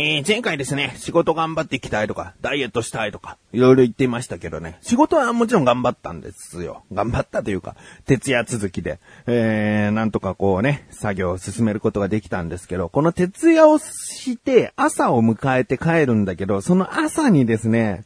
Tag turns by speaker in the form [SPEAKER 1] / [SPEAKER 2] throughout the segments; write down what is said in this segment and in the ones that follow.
[SPEAKER 1] えー、前回ですね、仕事頑張っていきたいとか、ダイエットしたいとか、いろいろ言っていましたけどね、仕事はもちろん頑張ったんですよ。頑張ったというか、徹夜続きで、えー、なんとかこうね、作業を進めることができたんですけど、この徹夜をして朝を迎えて帰るんだけど、その朝にですね、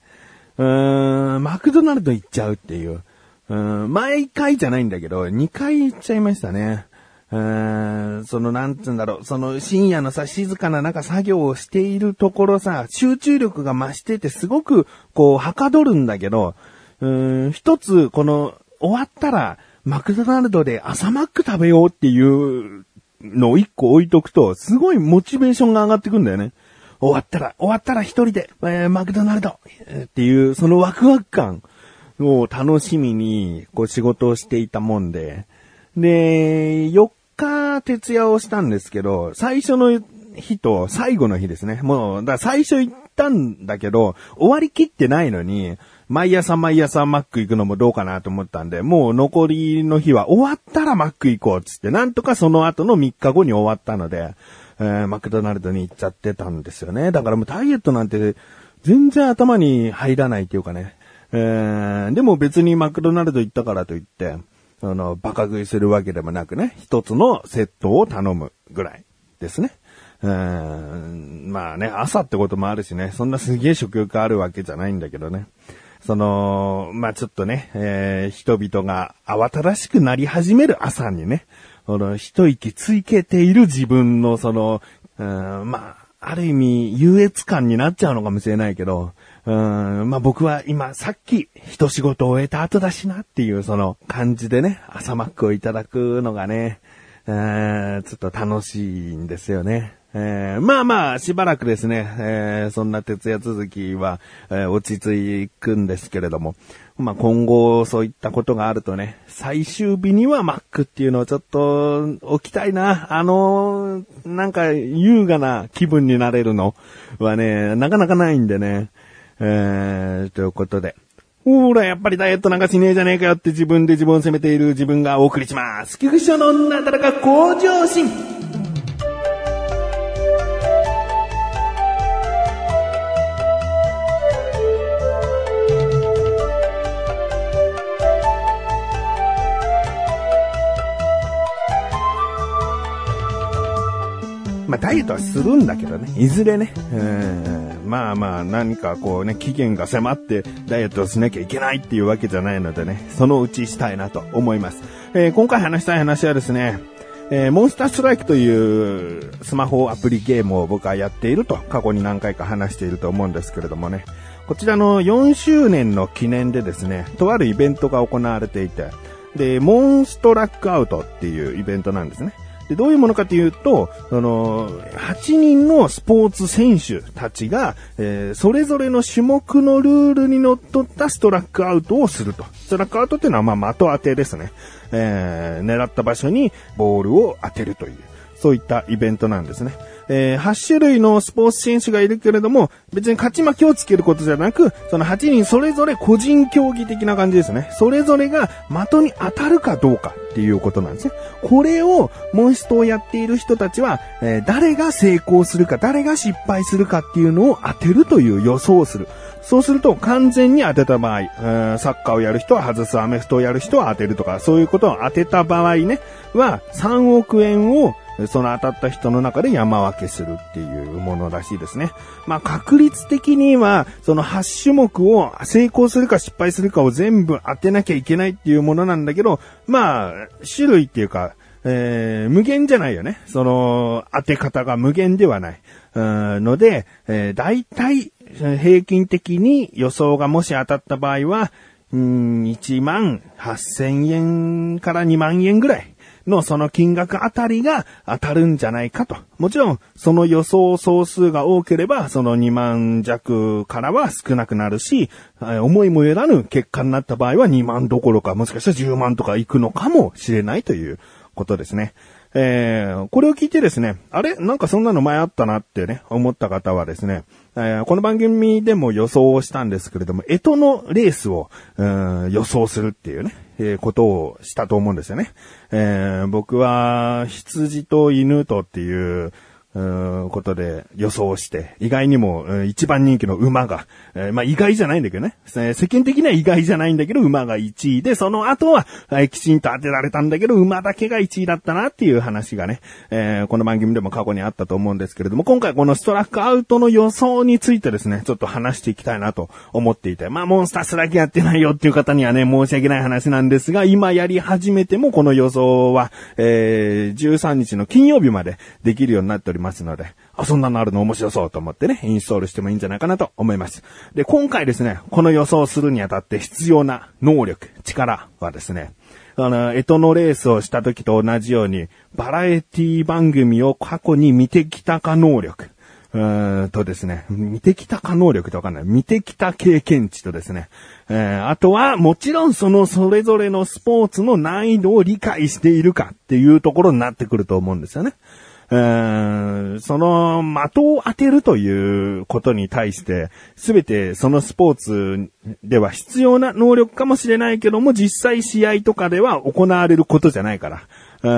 [SPEAKER 1] うーん、マクドナルド行っちゃうっていう、うん、毎回じゃないんだけど、2回行っちゃいましたね。うーん、その、なんつうんだろう、その深夜のさ、静かな中作業をしているところさ、集中力が増しててすごく、こう、はかどるんだけど、うーん、一つ、この、終わったら、マクドナルドで朝マック食べようっていうのを一個置いとくと、すごいモチベーションが上がってくんだよね。終わったら、終わったら一人で、えー、マクドナルドっていう、そのワクワク感を楽しみに、こう仕事をしていたもんで、で、4日徹夜をしたんですけど、最初の日と最後の日ですね。もう、だ最初行ったんだけど、終わりきってないのに、毎朝毎朝マック行くのもどうかなと思ったんで、もう残りの日は終わったらマック行こうっつって、なんとかその後の3日後に終わったので、えー、マクドナルドに行っちゃってたんですよね。だからもうダイエットなんて全然頭に入らないっていうかね。えー、でも別にマクドナルド行ったからといって、あの、バカ食いするわけでもなくね、一つのセットを頼むぐらいですね。うん、まあね、朝ってこともあるしね、そんなすげえ食欲あるわけじゃないんだけどね。その、まあちょっとね、えー、人々が慌ただしくなり始める朝にね、この一息ついけている自分のその、うん、まあ、ある意味優越感になっちゃうのかもしれないけど、うん、まあ僕は今さっき一仕事終えた後だしなっていうその感じでね、朝マックをいただくのがね、ちょっと楽しいんですよね。えー、まあまあ、しばらくですね、えー、そんな徹夜続きは、えー、落ち着くんですけれども、まあ今後そういったことがあるとね、最終日にはマックっていうのをちょっと置きたいな。あのなんか優雅な気分になれるのはね、なかなかないんでね。えー、ということで。ほら、やっぱりダイエットなんかしねえじゃねえかよって自分で自分を責めている自分がお送りします。菊池のなだらか向上心。まあ、ダイエットはするんだけどね、いずれね、うんまあまあ、何かこうね、期限が迫ってダイエットをしなきゃいけないっていうわけじゃないのでね、そのうちしたいなと思います。えー、今回話したい話はですね、えー、モンスターストライクというスマホアプリゲームを僕はやっていると過去に何回か話していると思うんですけれどもね、こちらの4周年の記念でですね、とあるイベントが行われていて、で、モンストラックアウトっていうイベントなんですね。で、どういうものかというと、あの、8人のスポーツ選手たちが、えー、それぞれの種目のルールにのっとったストラックアウトをすると。ストラックアウトっていうのは、まあ、的当てですね。えー、狙った場所にボールを当てるという、そういったイベントなんですね。えー、8種類のスポーツ選手がいるけれども、別に勝ち負けをつけることじゃなく、その8人それぞれ個人競技的な感じですね。それぞれが的に当たるかどうかっていうことなんですね。これを、モンストをやっている人たちは、えー、誰が成功するか、誰が失敗するかっていうのを当てるという予想をする。そうすると完全に当てた場合、サッカーをやる人は外す、アメフトをやる人は当てるとか、そういうことを当てた場合ね、は3億円をその当たった人の中で山分けするっていうものらしいですね。まあ確率的には、その8種目を成功するか失敗するかを全部当てなきゃいけないっていうものなんだけど、まあ、種類っていうか、えー、無限じゃないよね。その、当て方が無限ではない。ので、えー、大体、平均的に予想がもし当たった場合は、うん、1万8000円から2万円ぐらいのその金額あたりが当たるんじゃないかと。もちろん、その予想総数が多ければ、その2万弱からは少なくなるし、思いもよらぬ結果になった場合は2万どころか、もしかしたら10万とかいくのかもしれないということですね。えー、これを聞いてですね、あれ？なんかそんなの前あったなってね、思った方はですね、えー、この番組でも予想をしたんですけれども、干支のレースを、予想するっていうね、えー、ことをしたと思うんですよね。えー、僕は、羊と犬とっていう、うーことで予想して、意外にも、うん一番人気の馬が、えーまあ意外じゃないんだけどね。世間的には意外じゃないんだけど、馬が1位で、その後は、えーきちんと当てられたんだけど、馬だけが1位だったなっていう話がね、えーこの番組でも過去にあったと思うんですけれども、今回このストラックアウトの予想についてですね、ちょっと話していきたいなと思っていて、まあモンスタースラギやってないよっていう方にはね、申し訳ない話なんですが、今やり始めてもこの予想は、えー13日の金曜日までできるようになっておりますますので、あ、そんなのあるの面白そうと思ってね、インストールしてもいいんじゃないかなと思います。で、今回ですね、この予想するにあたって必要な能力、力はですね、あの、エトのレースをした時と同じように、バラエティ番組を過去に見てきたか能力。うーんとですね、見てきたか能力ってわかんない。見てきた経験値とですね、えーあとはもちろんそのそれぞれのスポーツの難易度を理解しているかっていうところになってくると思うんですよね。うーんその的を当てるということに対して、すべてそのスポーツでは必要な能力かもしれないけども、実際試合とかでは行われることじゃないから。うー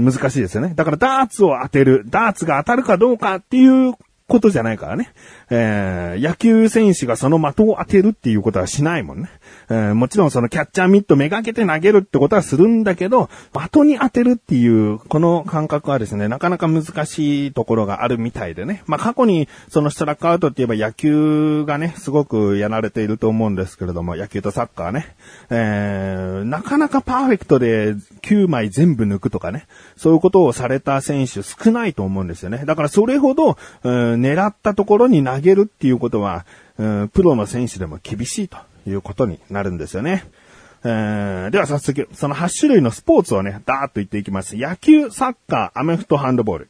[SPEAKER 1] ん難しいですよね。だからダーツを当てる、ダーツが当たるかどうかっていうことじゃないからね。えー野球選手がその的を当てるっていうことはしないもんね。えーもちろんそのキャッチャーミットめがけて投げるってことはするんだけど、的に当てるっていう、この感覚はですね、なかなか難しいところがあるみたいでね。まあ過去にそのストラックアウトって言えば野球がね、すごくやられていると思うんですけれども、野球とサッカーね。えーなかなかパーフェクトで9枚全部抜くとかね、そういうことをされた選手少ないと思うんですよね。だからそれほど、うん狙ったところに投げるっていうことは、うんプロの選手でも厳しいということになるんですよね。えーでは早速、その8種類のスポーツをね、ダーッと言っていきます。野球、サッカー、アメフト、ハンドボール、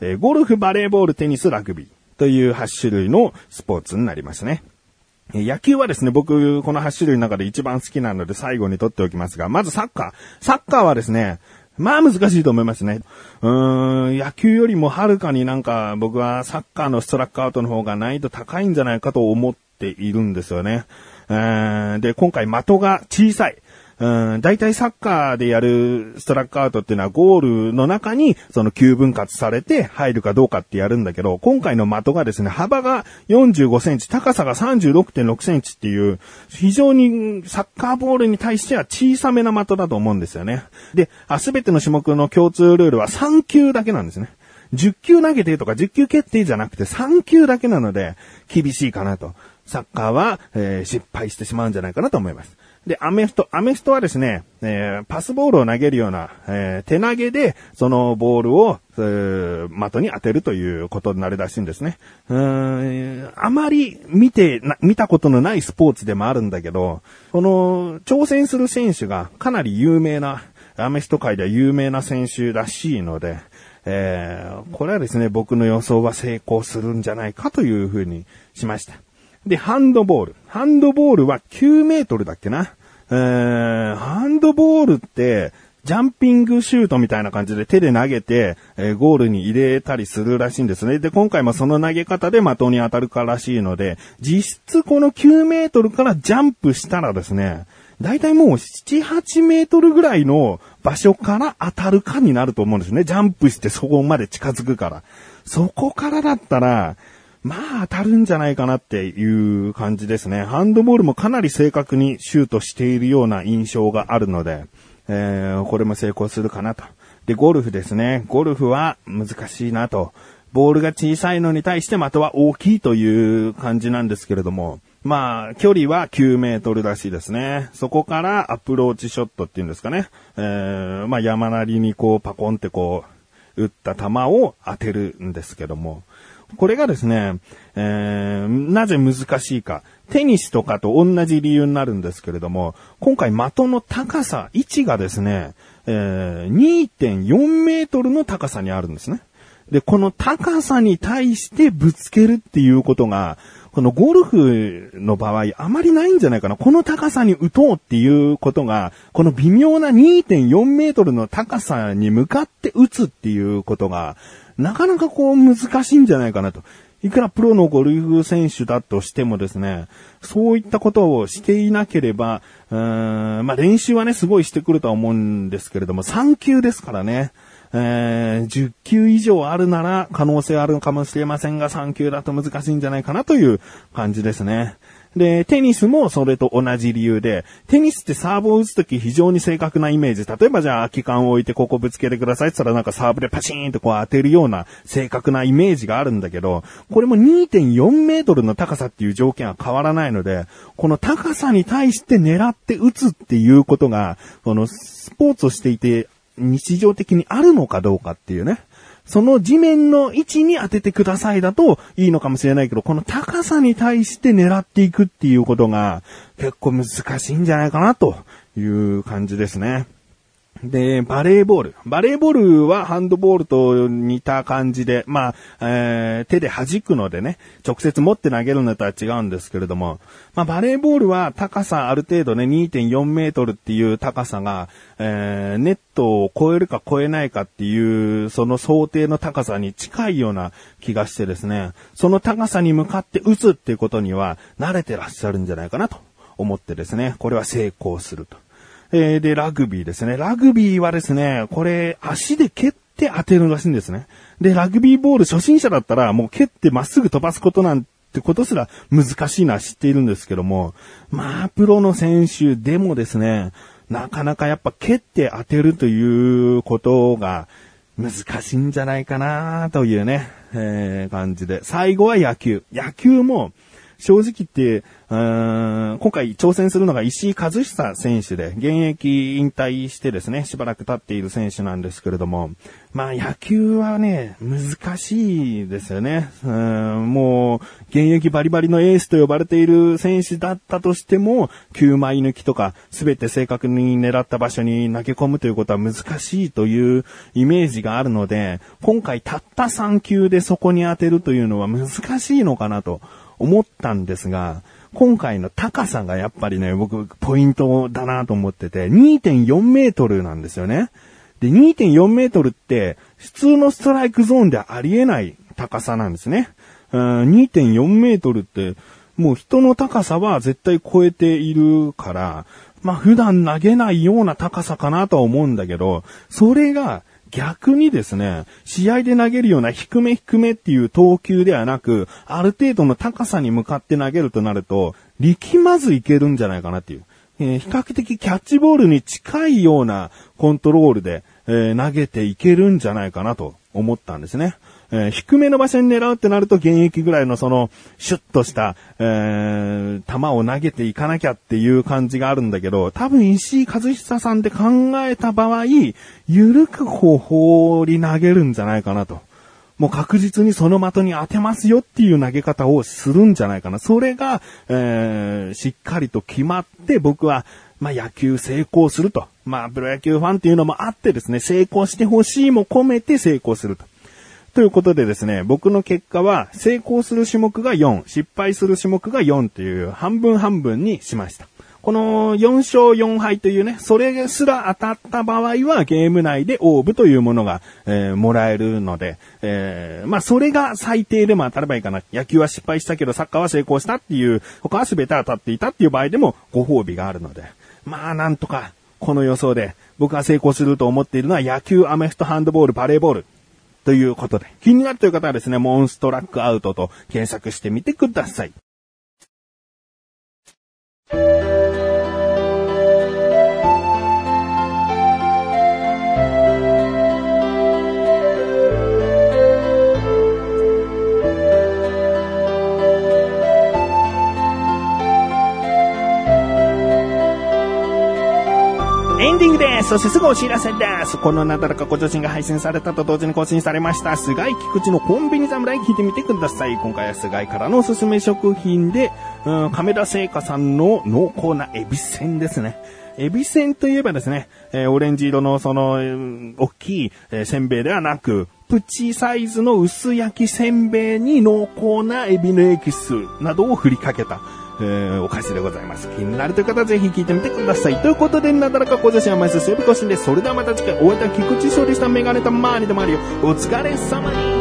[SPEAKER 1] えーゴルフ、バレーボール、テニス、ラグビーという8種類のスポーツになりますね。え野球はですね、僕、この8種類の中で一番好きなので最後に取っておきますが、まずサッカー。サッカーはですね、まあ難しいと思いますね。うーん、野球よりもはるかになんか僕はサッカーのストラックアウトの方が難易度高いんじゃないかと思っているんですよね。で、今回的が小さい。うん、大体サッカーでやるストラックアウトっていうのはゴールの中にその9分割されて入るかどうかってやるんだけど、今回の的がですね、幅が45センチ、高さが36.6センチっていう、非常にサッカーボールに対しては小さめな的だと思うんですよね。で、すべての種目の共通ルールは3球だけなんですね。10球投げてとか10球決定じゃなくて3球だけなので厳しいかなと。サッカーは、えー失敗してしまうんじゃないかなと思います。で、アメフト。アメフトはですね、えーパスボールを投げるような、えー手投げで、そのボールを、えー的に当てるということになるらしいんですね。うーんあまり見てな、見たことのないスポーツでもあるんだけど、この、挑戦する選手がかなり有名な、アメフト界では有名な選手らしいので、えーこれはですね、僕の予想は成功するんじゃないかというふうにしました。で、ハンドボール。ハンドボールは9メートルだっけな。えー、ハンドボールって、ジャンピングシュートみたいな感じで手で投げて、えーゴールに入れたりするらしいんですね。で、今回もその投げ方で的に当たるからしいので、実質この9メートルからジャンプしたらですね、だいたいもう7、8メートルぐらいの場所から当たるかになると思うんですね。ジャンプしてそこまで近づくから。そこからだったら、まあ当たるんじゃないかなっていう感じですね。ハンドボールもかなり正確にシュートしているような印象があるので、えーこれも成功するかなと。で、ゴルフですね。ゴルフは難しいなと。ボールが小さいのに対して的は大きいという感じなんですけれども、まあ、距離は9メートルらしいですね。そこからアプローチショットっていうんですかね。えーまあ山なりにこうパコンってこう、打った球を当てるんですけども、これがですね、えーなぜ難しいか。テニスとかと同じ理由になるんですけれども、今回的の高さ、位置がですね、えー2.4メートルの高さにあるんですね。で、この高さに対してぶつけるっていうことが、このゴルフの場合あまりないんじゃないかな。この高さに打とうっていうことが、この微妙な2.4メートルの高さに向かって打つっていうことが、なかなかこう難しいんじゃないかなと。いくらプロのゴルフ選手だとしてもですね、そういったことをしていなければ、うーんまあ練習はね、すごいしてくるとは思うんですけれども、3級ですからね。えー、10球以上あるなら可能性あるのかもしれませんが、3球だと難しいんじゃないかなという感じですね。で、テニスもそれと同じ理由で、テニスってサーブを打つとき非常に正確なイメージ。例えばじゃあ空き缶を置いてここぶつけてくださいって言ったらなんかサーブでパチーンとこう当てるような正確なイメージがあるんだけど、これも2.4メートルの高さっていう条件は変わらないので、この高さに対して狙って打つっていうことが、このスポーツをしていて日常的にあるのかどうかっていうね。その地面の位置に当ててくださいだといいのかもしれないけど、この高さに対して狙っていくっていうことが結構難しいんじゃないかなという感じですね。で、バレーボール。バレーボールはハンドボールと似た感じで、まあ、えー、手で弾くのでね、直接持って投げるのとは違うんですけれども、まあ、バレーボールは高さある程度ね、2.4メートルっていう高さが、えー、ネットを超えるか超えないかっていう、その想定の高さに近いような気がしてですね、その高さに向かって打つっていうことには慣れてらっしゃるんじゃないかなと思ってですね、これは成功すると。えー、で、ラグビーですね。ラグビーはですね、これ、足で蹴って当てるらしいんですね。で、ラグビーボール初心者だったら、もう蹴ってまっすぐ飛ばすことなんてことすら難しいのは知っているんですけども、まあ、プロの選手でもですね、なかなかやっぱ蹴って当てるということが難しいんじゃないかなというね、えー、感じで。最後は野球。野球も、正直言って、今回挑戦するのが石井和久選手で、現役引退してですね、しばらく経っている選手なんですけれども、まあ野球はね、難しいですよね。うもう、現役バリバリのエースと呼ばれている選手だったとしても、9枚抜きとか、すべて正確に狙った場所に投げ込むということは難しいというイメージがあるので、今回たった3球でそこに当てるというのは難しいのかなと。思ったんですが、今回の高さがやっぱりね、僕、ポイントだなと思ってて、2.4メートルなんですよね。で、2.4メートルって、普通のストライクゾーンでありえない高さなんですね。2.4メートルって、もう人の高さは絶対超えているから、まあ普段投げないような高さかなとは思うんだけど、それが逆にですね、試合で投げるような低め低めっていう投球ではなく、ある程度の高さに向かって投げるとなると、力まずいけるんじゃないかなっていう。えー、比較的キャッチボールに近いようなコントロールで、えー、投げていけるんじゃないかなと思ったんですね。えー、低めの場所に狙うってなると現役ぐらいのその、シュッとした、えー、球を投げていかなきゃっていう感じがあるんだけど、多分石井和久さんで考えた場合、ゆるく方法に投げるんじゃないかなと。もう確実にその的に当てますよっていう投げ方をするんじゃないかな。それが、えー、しっかりと決まって僕は、まあ野球成功すると。まあプロ野球ファンっていうのもあってですね、成功してほしいも込めて成功すると。ということでですね、僕の結果は成功する種目が4、失敗する種目が4という半分半分にしました。この4勝4敗というね、それすら当たった場合はゲーム内でオーブというものが、えー、もらえるので、えー、まあそれが最低でも当たればいいかな。野球は失敗したけどサッカーは成功したっていう、他は全て当たっていたっていう場合でもご褒美があるので、まあなんとかこの予想で僕が成功すると思っているのは野球、アメフト、ハンドボール、バレーボール。ということで、気になるという方はですね、モンストラックアウトと検索してみてください。そしてすぐお知らせです。このなだらかご女子が配信されたと同時に更新されました、菅井菊池のコンビニ侍聞いてみてください。今回は菅井からのおすすめ食品で、うん、亀田製菓さんの濃厚なエビせんですね。エビせんといえばですね、えー、オレンジ色のその、えー、大きい、えー、せんべいではなく、プチサイズの薄焼きせんべいに濃厚なエビのエキスなどを振りかけた、えー、お返しでございます。気になるという方はぜひ聞いてみてください。ということで、なだらか小女子は毎週セブコシンです。それではまた次回、お会いいた菊池勝利したメガネたまーにでもあるよ。お疲れ様に